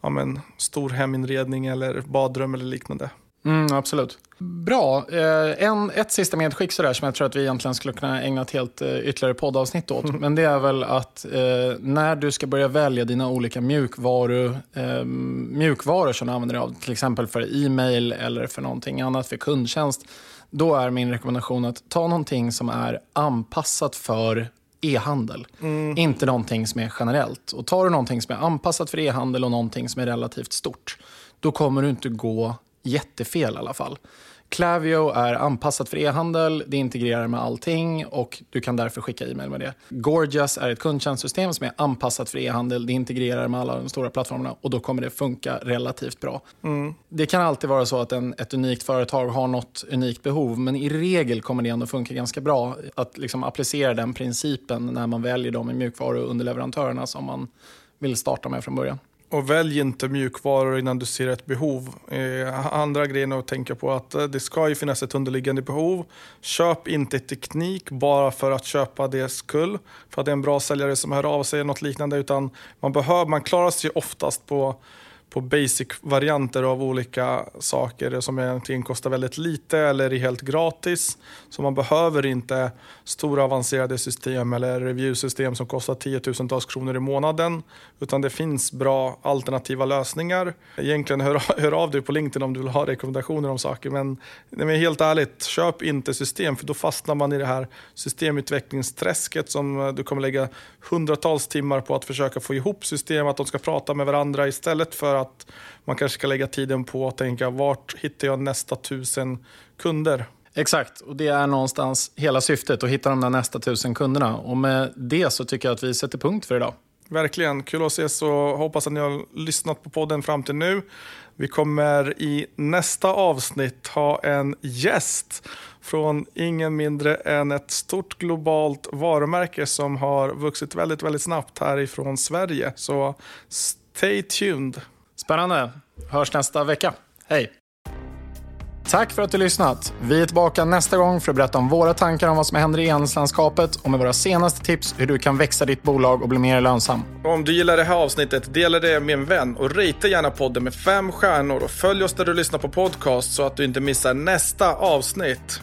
ja, men, stor heminredning eller badrum eller liknande. Mm, absolut. Bra. Eh, en, ett sista medskick sådär, som jag tror att vi egentligen skulle kunna ägna ett helt eh, ytterligare poddavsnitt åt. Mm. Men det är väl att eh, när du ska börja välja dina olika mjukvaru, eh, mjukvaror som du använder dig av, till exempel för e-mail eller för någonting annat, för kundtjänst. Då är min rekommendation att ta någonting som är anpassat för e-handel. Mm. Inte någonting som är generellt. Och Tar du någonting som är anpassat för e-handel och någonting som är relativt stort, då kommer du inte gå jättefel i alla fall. Clavio är anpassat för e-handel, det integrerar med allting och du kan därför skicka e-mail med det. Gorgias är ett kundtjänstsystem som är anpassat för e-handel, det integrerar med alla de stora plattformarna och då kommer det funka relativt bra. Mm. Det kan alltid vara så att en, ett unikt företag har något unikt behov men i regel kommer det ändå funka ganska bra att liksom applicera den principen när man väljer de mjukvaruunderleverantörerna som man vill starta med från början. Och välj inte mjukvaror innan du ser ett behov. Eh, andra grejen att tänka på att eh, det ska ju finnas ett underliggande behov. Köp inte teknik bara för att köpa det skull. För att det är en bra säljare som hör av sig eller något liknande. Utan man, behöver, man klarar sig oftast på på basic-varianter av olika saker som egentligen kostar väldigt lite eller är helt gratis. Så man behöver inte stora avancerade system eller reviewsystem som kostar tiotusentals kronor i månaden. Utan det finns bra alternativa lösningar. Egentligen hör, hör av dig på LinkedIn om du vill ha rekommendationer om saker. Men, men helt ärligt, köp inte system för då fastnar man i det här systemutvecklingsträsket som eh, du kommer lägga hundratals timmar på att försöka få ihop system, att de ska prata med varandra istället för att man kanske ska lägga tiden på att tänka vart hittar jag nästa tusen kunder? Exakt, och det är någonstans hela syftet att hitta de där nästa tusen kunderna. Och med det så tycker jag att vi sätter punkt för idag. Verkligen, kul att ses och hoppas att ni har lyssnat på podden fram till nu. Vi kommer i nästa avsnitt ha en gäst från ingen mindre än ett stort globalt varumärke som har vuxit väldigt, väldigt snabbt härifrån Sverige. Så stay tuned. Spännande. Hörs nästa vecka. Hej! Tack för att du lyssnat. Vi är tillbaka nästa gång för att berätta om våra tankar om vad som händer i enhetslandskapet och med våra senaste tips hur du kan växa ditt bolag och bli mer lönsam. Om du gillar det här avsnittet, dela det med en vän och ratea gärna podden med fem stjärnor och följ oss där du lyssnar på podcast så att du inte missar nästa avsnitt.